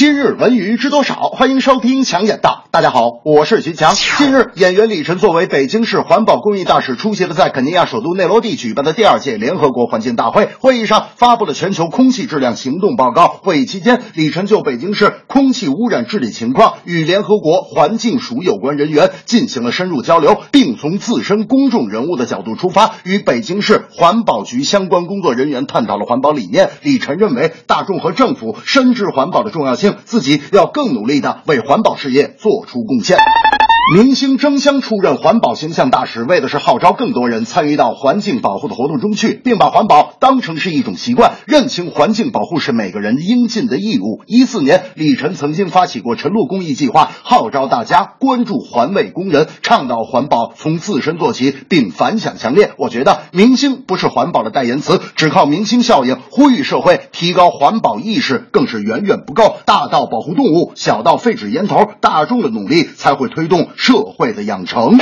今日文娱知多少？欢迎收听强眼道。大家好，我是徐强。近日，演员李晨作为北京市环保公益大使，出席了在肯尼亚首都内罗毕举办的第二届联合国环境大会。会议上发布了全球空气质量行动报告。会议期间，李晨就北京市空气污染治理情况与联合国环境署有关人员进行了深入交流，并从自身公众人物的角度出发，与北京市环保局相关工作人员探讨了环保理念。李晨认为，大众和政府深知环保的重要性。自己要更努力的为环保事业做出贡献。明星争相出任环保形象大使，为的是号召更多人参与到环境保护的活动中去，并把环保当成是一种习惯，认清环境保护是每个人应尽的义务。一四年，李晨曾经发起过晨露公益计划，号召大家关注环卫工人，倡导环保从自身做起，并反响强烈。我觉得明星不是环保的代言词，只靠明星效应呼吁社会提高环保意识更是远远不够。大到保护动物，小到废纸烟头，大众的努力才会推动。社会的养成。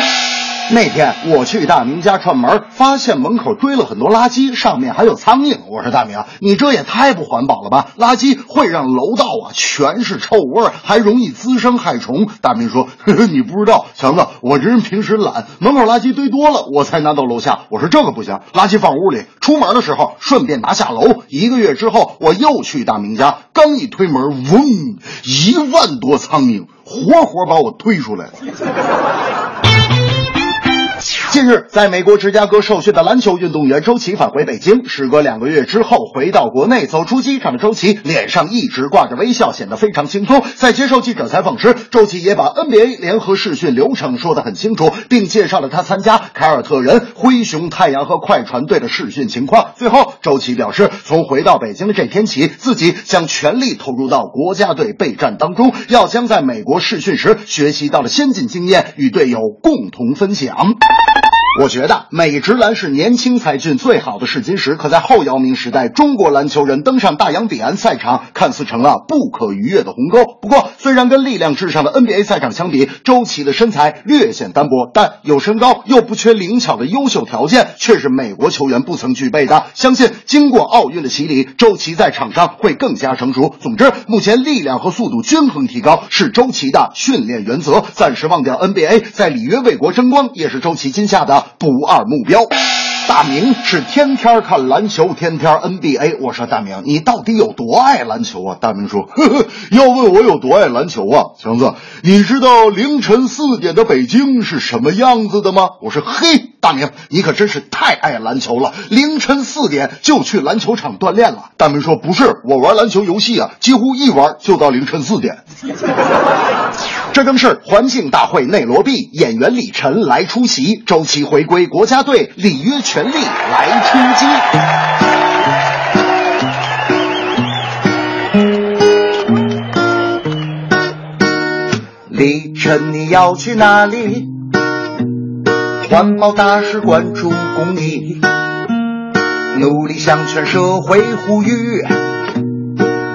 那天我去大明家串门，发现门口堆了很多垃圾，上面还有苍蝇。我说大明，你这也太不环保了吧！垃圾会让楼道啊全是臭味，还容易滋生害虫。大明说：“呵 呵你不知道，强子，我这人平时懒，门口垃圾堆多了，我才拿到楼下。”我说这个不行，垃圾放屋里，出门的时候顺便拿下楼。一个月之后，我又去大明家，刚一推门，嗡，一万多苍蝇。活活把我推出来了。近日，在美国芝加哥受训的篮球运动员周琦返回北京，时隔两个月之后回到国内，走出机场的周琦脸上一直挂着微笑，显得非常轻松。在接受记者采访时，周琦也把 NBA 联合试训流程说得很清楚，并介绍了他参加凯尔特人、灰熊、太阳和快船队的试训情况。最后，周琦表示，从回到北京的这天起，自己将全力投入到国家队备战当中，要将在美国试训时学习到的先进经验与队友共同分享。我觉得美职篮是年轻才俊最好的试金石，可在后姚明时代，中国篮球人登上大洋彼岸赛场，看似成了不可逾越的鸿沟。不过，虽然跟力量至上的 NBA 赛场相比，周琦的身材略显单薄，但有身高又不缺灵巧的优秀条件，却是美国球员不曾具备的。相信经过奥运的洗礼，周琦在场上会更加成熟。总之，目前力量和速度均衡提高是周琦的训练原则。暂时忘掉 NBA，在里约为国争光，也是周琦今夏的。不二目标，大明是天天看篮球，天天 NBA。我说大明，你到底有多爱篮球啊？大明说，呵呵，要问我有多爱篮球啊，强子，你知道凌晨四点的北京是什么样子的吗？我说，嘿，大明，你可真是太爱篮球了，凌晨四点就去篮球场锻炼了。大明说，不是，我玩篮球游戏啊，几乎一玩就到凌晨四点。这正是环境大会内罗毕，演员李晨来出席，周琦回归国家队，里约全力来冲击。李晨，你要去哪里？环保大使关注公益，努力向全社会呼吁，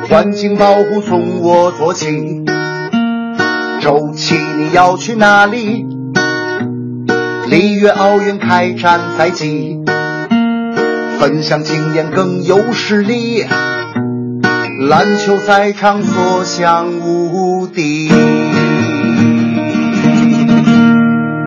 环境保护从我做起。周琦，你要去哪里？里约奥运开战在即，分享经验更有实力，篮球赛场所向无敌。